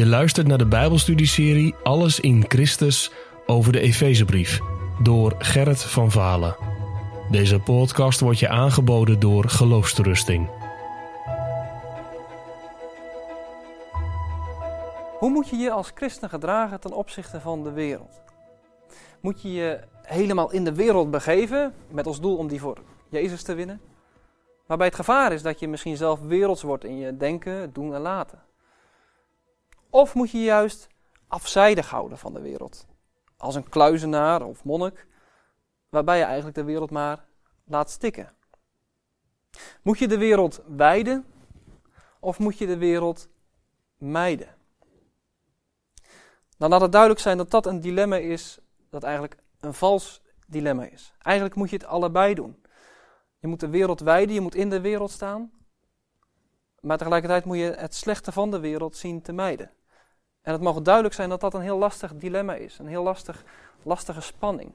Je luistert naar de Bijbelstudieserie Alles in Christus over de Efezebrief door Gerrit van Valen. Deze podcast wordt je aangeboden door Geloofsterusting. Hoe moet je je als christen gedragen ten opzichte van de wereld? Moet je je helemaal in de wereld begeven met als doel om die voor Jezus te winnen? Waarbij het gevaar is dat je misschien zelf werelds wordt in je denken, doen en laten. Of moet je juist afzijdig houden van de wereld. Als een kluizenaar of monnik, waarbij je eigenlijk de wereld maar laat stikken. Moet je de wereld wijden of moet je de wereld mijden? Dan laat het duidelijk zijn dat dat een dilemma is dat eigenlijk een vals dilemma is. Eigenlijk moet je het allebei doen. Je moet de wereld wijden, je moet in de wereld staan. Maar tegelijkertijd moet je het slechte van de wereld zien te mijden. En het mag duidelijk zijn dat dat een heel lastig dilemma is, een heel lastig, lastige spanning.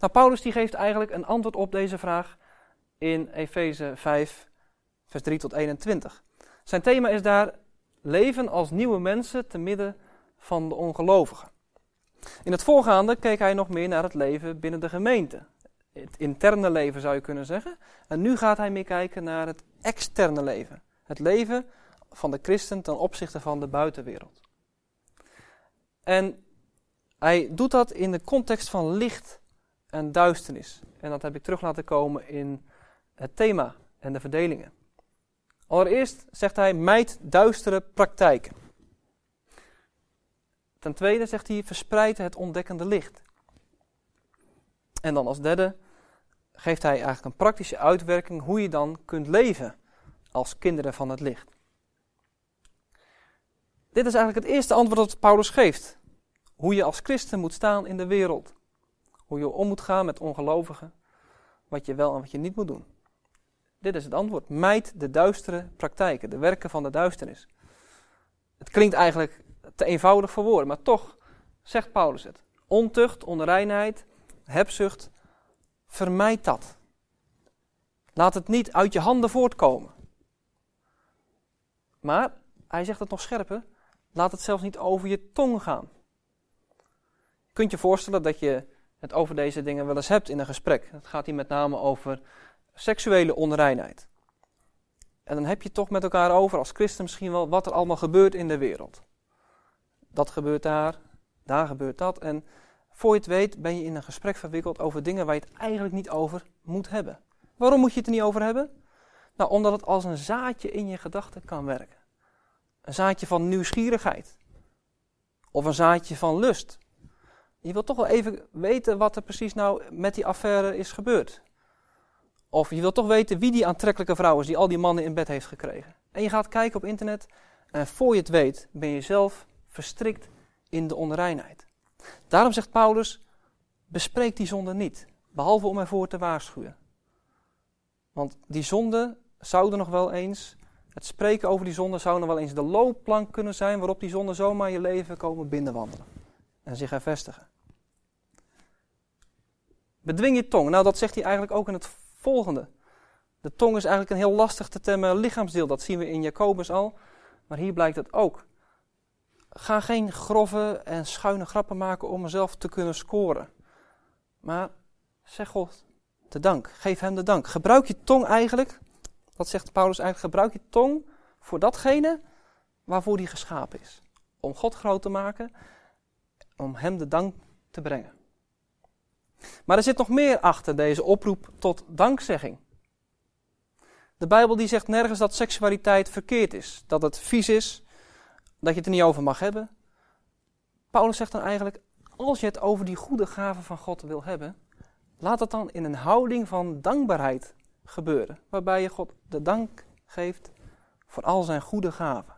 Nou, Paulus die geeft eigenlijk een antwoord op deze vraag in Efeze 5, vers 3 tot 21. Zijn thema is daar leven als nieuwe mensen te midden van de ongelovigen. In het voorgaande keek hij nog meer naar het leven binnen de gemeente. Het interne leven zou je kunnen zeggen. En nu gaat hij meer kijken naar het externe leven. Het leven van de christen ten opzichte van de buitenwereld. En hij doet dat in de context van licht en duisternis. En dat heb ik terug laten komen in het thema en de verdelingen. Allereerst zegt hij: mijd duistere praktijken. Ten tweede zegt hij: verspreid het ontdekkende licht. En dan als derde geeft hij eigenlijk een praktische uitwerking hoe je dan kunt leven als kinderen van het licht. Dit is eigenlijk het eerste antwoord dat Paulus geeft. Hoe je als christen moet staan in de wereld. Hoe je om moet gaan met ongelovigen. Wat je wel en wat je niet moet doen. Dit is het antwoord. Mijd de duistere praktijken, de werken van de duisternis. Het klinkt eigenlijk te eenvoudig voor woorden, maar toch zegt Paulus het. Ontucht, onreinheid, hebzucht, vermijd dat. Laat het niet uit je handen voortkomen. Maar, hij zegt het nog scherper, laat het zelfs niet over je tong gaan. Je kunt je voorstellen dat je het over deze dingen wel eens hebt in een gesprek. Het gaat hier met name over seksuele onreinheid. En dan heb je toch met elkaar over als christen misschien wel wat er allemaal gebeurt in de wereld. Dat gebeurt daar, daar gebeurt dat. En voor je het weet ben je in een gesprek verwikkeld over dingen waar je het eigenlijk niet over moet hebben. Waarom moet je het er niet over hebben? Nou, omdat het als een zaadje in je gedachten kan werken. Een zaadje van nieuwsgierigheid. Of een zaadje van lust. Je wilt toch wel even weten wat er precies nou met die affaire is gebeurd. Of je wilt toch weten wie die aantrekkelijke vrouw is die al die mannen in bed heeft gekregen. En je gaat kijken op internet en voor je het weet ben je zelf verstrikt in de onreinheid. Daarom zegt Paulus, bespreek die zonde niet, behalve om ervoor te waarschuwen. Want die zonde zouden nog wel eens, het spreken over die zonde zou nog wel eens de loopplank kunnen zijn waarop die zonde zomaar je leven komen binnenwandelen en zich hervestigen. Bedwing je tong. Nou, dat zegt hij eigenlijk ook in het volgende. De tong is eigenlijk een heel lastig te temmen lichaamsdeel. Dat zien we in Jacobus al. Maar hier blijkt het ook. Ga geen grove en schuine grappen maken om mezelf te kunnen scoren. Maar zeg God de dank. Geef hem de dank. Gebruik je tong eigenlijk, dat zegt Paulus eigenlijk, gebruik je tong voor datgene waarvoor die geschapen is. Om God groot te maken, om hem de dank te brengen. Maar er zit nog meer achter deze oproep tot dankzegging. De Bijbel die zegt nergens dat seksualiteit verkeerd is, dat het vies is, dat je het er niet over mag hebben. Paulus zegt dan eigenlijk, als je het over die goede gaven van God wil hebben, laat het dan in een houding van dankbaarheid gebeuren, waarbij je God de dank geeft voor al zijn goede gaven.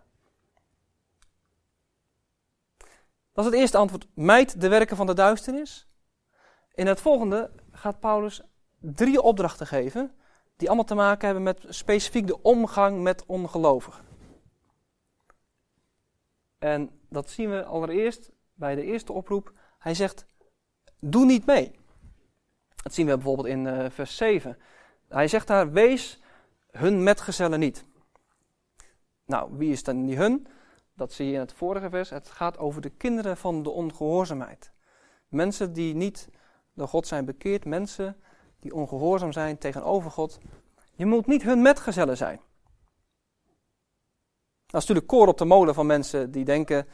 Dat is het eerste antwoord. Mijd de werken van de duisternis. In het volgende gaat Paulus drie opdrachten geven, die allemaal te maken hebben met specifiek de omgang met ongelovigen. En dat zien we allereerst bij de eerste oproep. Hij zegt: Doe niet mee. Dat zien we bijvoorbeeld in uh, vers 7. Hij zegt daar: Wees hun metgezellen niet. Nou, wie is dan die hun? Dat zie je in het vorige vers. Het gaat over de kinderen van de ongehoorzaamheid. Mensen die niet door God zijn bekeerd, mensen die ongehoorzaam zijn tegenover God. Je moet niet hun metgezellen zijn. Dat is natuurlijk koor op de molen van mensen die denken: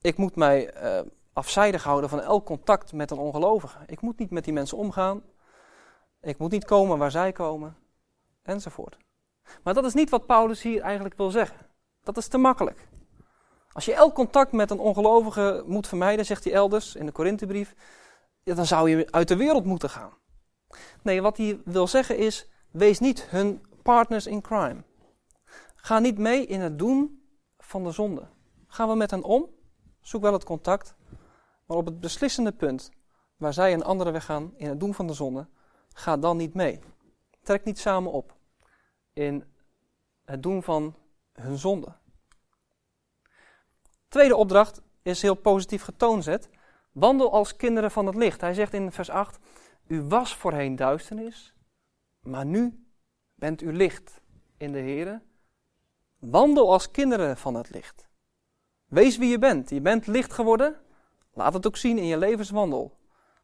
ik moet mij uh, afzijdig houden van elk contact met een ongelovige. Ik moet niet met die mensen omgaan. Ik moet niet komen waar zij komen. Enzovoort. Maar dat is niet wat Paulus hier eigenlijk wil zeggen. Dat is te makkelijk. Als je elk contact met een ongelovige moet vermijden, zegt hij elders in de Korinthebrief, dan zou je uit de wereld moeten gaan. Nee, wat hij wil zeggen is, wees niet hun partners in crime. Ga niet mee in het doen van de zonde. Gaan we met hen om? Zoek wel het contact. Maar op het beslissende punt, waar zij een andere weg gaan in het doen van de zonde, ga dan niet mee. Trek niet samen op in het doen van hun zonde. Tweede opdracht is heel positief getoonzet. Wandel als kinderen van het licht. Hij zegt in vers 8: U was voorheen duisternis, maar nu bent u licht in de Here. Wandel als kinderen van het licht. Wees wie je bent. Je bent licht geworden. Laat het ook zien in je levenswandel.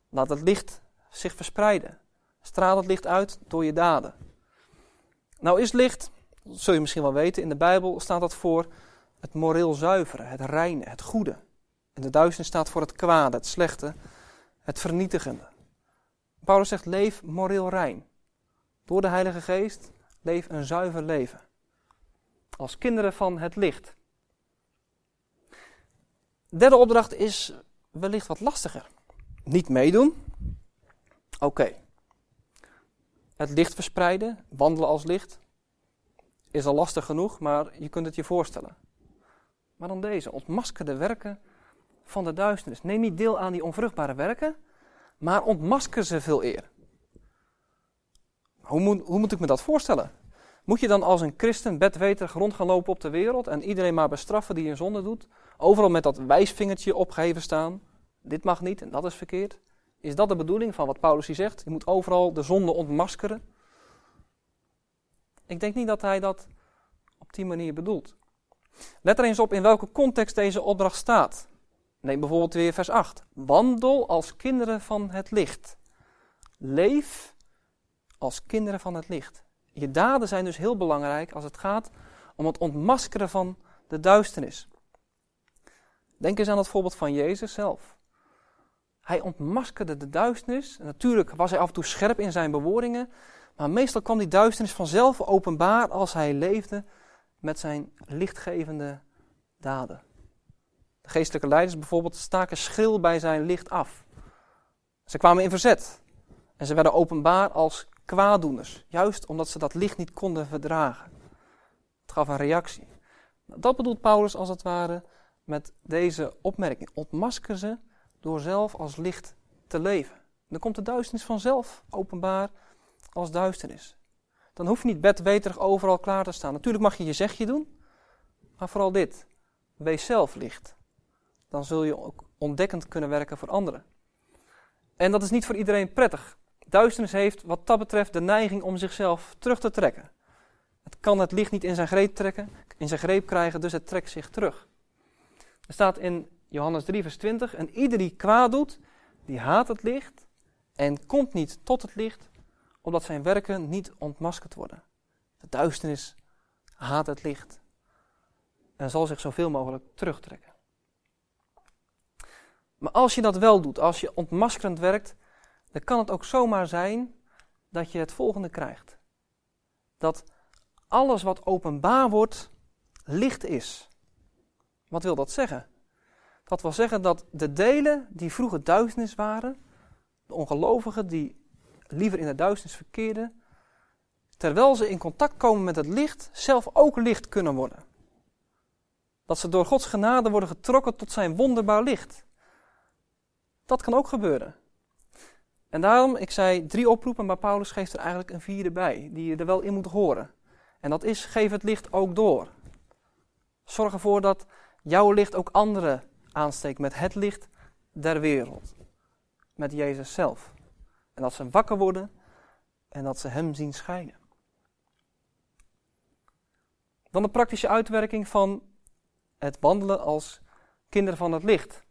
Laat het licht zich verspreiden. Straal het licht uit door je daden. Nou is licht, dat zul je misschien wel weten, in de Bijbel staat dat voor het moreel zuivere, het reine, het goede. En de duisternis staat voor het kwade, het slechte, het vernietigende. Paulus zegt: leef moreel rein. Door de Heilige Geest leef een zuiver leven. Als kinderen van het licht. De derde opdracht is wellicht wat lastiger. Niet meedoen. Oké. Het licht verspreiden, wandelen als licht, is al lastig genoeg, maar je kunt het je voorstellen. Maar dan deze, ontmasker de werken van de duisternis. Neem niet deel aan die onvruchtbare werken, maar ontmasker ze veel eer. Hoe moet, hoe moet ik me dat voorstellen? Moet je dan als een christen bedweterig rond gaan lopen op de wereld en iedereen maar bestraffen die een zonde doet? Overal met dat wijsvingertje opgeheven staan. Dit mag niet en dat is verkeerd. Is dat de bedoeling van wat Paulus hier zegt? Je moet overal de zonde ontmaskeren. Ik denk niet dat hij dat op die manier bedoelt. Let er eens op in welke context deze opdracht staat. Neem bijvoorbeeld weer vers 8. Wandel als kinderen van het licht. Leef als kinderen van het licht. Je daden zijn dus heel belangrijk als het gaat om het ontmaskeren van de duisternis. Denk eens aan het voorbeeld van Jezus zelf. Hij ontmaskerde de duisternis. natuurlijk was hij af en toe scherp in zijn bewoordingen. Maar meestal kwam die duisternis vanzelf openbaar als hij leefde met zijn lichtgevende daden. De geestelijke leiders bijvoorbeeld staken schil bij zijn licht af. Ze kwamen in verzet. En ze werden openbaar als kwaaddoeners. Juist omdat ze dat licht niet konden verdragen. Het gaf een reactie. Dat bedoelt Paulus als het ware met deze opmerking. Ontmasker ze door zelf als licht te leven. Dan komt de duisternis vanzelf openbaar als duisternis. Dan hoef je niet bedweterig overal klaar te staan. Natuurlijk mag je je zegje doen, maar vooral dit. Wees zelf licht. Dan zul je ook ontdekkend kunnen werken voor anderen. En dat is niet voor iedereen prettig. Duisternis heeft wat dat betreft de neiging om zichzelf terug te trekken. Het kan het licht niet in zijn greep trekken, in zijn greep krijgen, dus het trekt zich terug. Er staat in Johannes 3, vers 20: En ieder die kwaad doet, die haat het licht en komt niet tot het licht, omdat zijn werken niet ontmaskerd worden. De duisternis haat het licht en zal zich zoveel mogelijk terugtrekken. Maar als je dat wel doet, als je ontmaskerend werkt, dan kan het ook zomaar zijn dat je het volgende krijgt. Dat alles wat openbaar wordt, licht is. Wat wil dat zeggen? Dat wil zeggen dat de delen die vroeger duisternis waren, de ongelovigen die liever in de duisternis verkeerden, terwijl ze in contact komen met het licht, zelf ook licht kunnen worden. Dat ze door Gods genade worden getrokken tot zijn wonderbaar licht. Dat kan ook gebeuren. En daarom, ik zei drie oproepen, maar Paulus geeft er eigenlijk een vierde bij, die je er wel in moet horen. En dat is, geef het licht ook door. Zorg ervoor dat jouw licht ook anderen aansteekt met het licht der wereld. Met Jezus zelf. En dat ze wakker worden en dat ze Hem zien schijnen. Dan de praktische uitwerking van het wandelen als kinderen van het licht.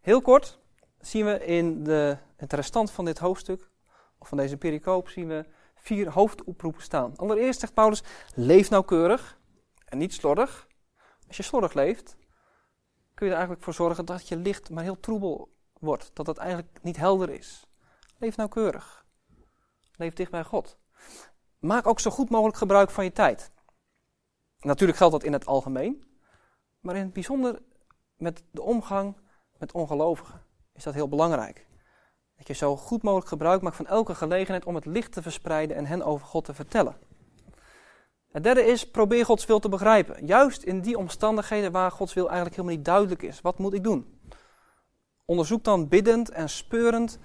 Heel kort zien we in de, het restant van dit hoofdstuk, of van deze pericoop, zien we vier hoofdoproepen staan. Allereerst zegt Paulus, leef nauwkeurig en niet slordig. Als je slordig leeft, kun je er eigenlijk voor zorgen dat je licht maar heel troebel wordt. Dat het eigenlijk niet helder is. Leef nauwkeurig. Leef dicht bij God. Maak ook zo goed mogelijk gebruik van je tijd. Natuurlijk geldt dat in het algemeen, maar in het bijzonder met de omgang met ongelovigen is dat heel belangrijk. Dat je zo goed mogelijk gebruik maakt van elke gelegenheid om het licht te verspreiden en hen over God te vertellen. Het derde is, probeer Gods wil te begrijpen. Juist in die omstandigheden waar Gods wil eigenlijk helemaal niet duidelijk is. Wat moet ik doen? Onderzoek dan biddend en speurend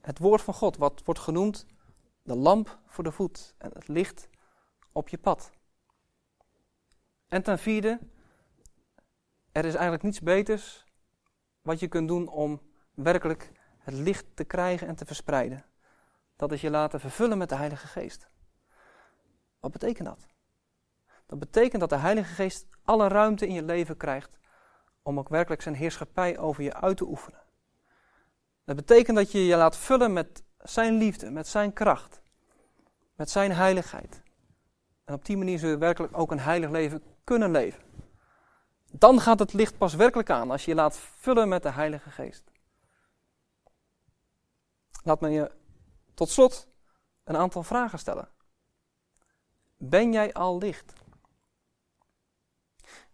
het woord van God, wat wordt genoemd de lamp voor de voet en het licht op je pad. En ten vierde, er is eigenlijk niets beters wat je kunt doen om werkelijk het licht te krijgen en te verspreiden. Dat is je laten vervullen met de Heilige Geest. Wat betekent dat? Dat betekent dat de Heilige Geest alle ruimte in je leven krijgt om ook werkelijk zijn heerschappij over je uit te oefenen. Dat betekent dat je je laat vullen met zijn liefde, met zijn kracht, met zijn heiligheid. En op die manier zul je werkelijk ook een heilig leven kunnen leven. Dan gaat het licht pas werkelijk aan als je je laat vullen met de Heilige Geest. Laat me je tot slot een aantal vragen stellen. Ben jij al licht?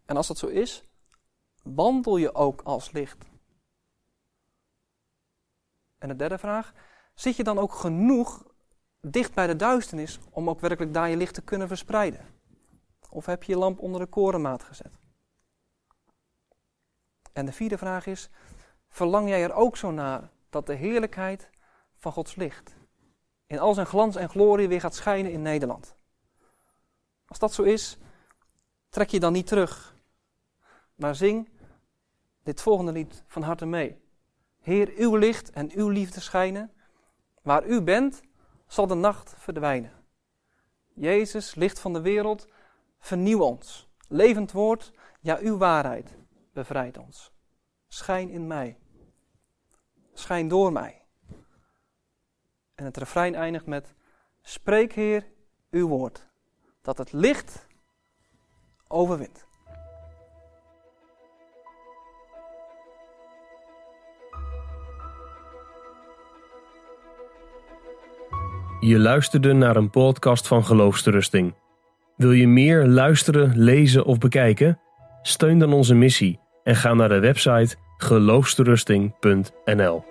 En als dat zo is, wandel je ook als licht? En de derde vraag, zit je dan ook genoeg dicht bij de duisternis om ook werkelijk daar je licht te kunnen verspreiden? Of heb je je lamp onder de korenmaat gezet? En de vierde vraag is, verlang jij er ook zo naar dat de heerlijkheid van Gods licht in al zijn glans en glorie weer gaat schijnen in Nederland? Als dat zo is, trek je dan niet terug, maar zing dit volgende lied van harte mee. Heer, uw licht en uw liefde schijnen. Waar u bent, zal de nacht verdwijnen. Jezus, licht van de wereld, vernieuw ons. Levend woord, ja, uw waarheid bevrijdt ons. Schijn in mij. Schijn door mij. En het refrein eindigt met: Spreek, Heer, uw woord, dat het licht overwint. Je luisterde naar een podcast van Geloofsterusting. Wil je meer luisteren, lezen of bekijken? Steun dan onze missie en ga naar de website geloofsterusting.nl.